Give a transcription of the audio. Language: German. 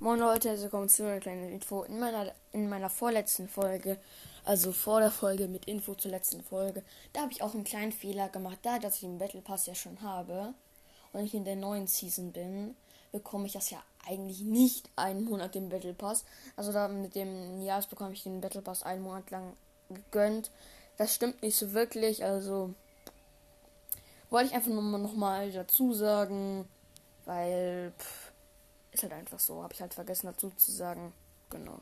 Moin Leute, also kommt zu einer kleinen Info. In meiner, in meiner vorletzten Folge, also vor der Folge mit Info zur letzten Folge, da habe ich auch einen kleinen Fehler gemacht. Da, dass ich den Battle Pass ja schon habe und ich in der neuen Season bin, bekomme ich das ja eigentlich nicht einen Monat den Battle Pass. Also da mit dem Jahr bekomme ich den Battle Pass einen Monat lang gegönnt. Das stimmt nicht so wirklich, also wollte ich einfach nur noch mal dazu sagen, weil... Pff, ist halt einfach so. Habe ich halt vergessen dazu zu sagen. Genau.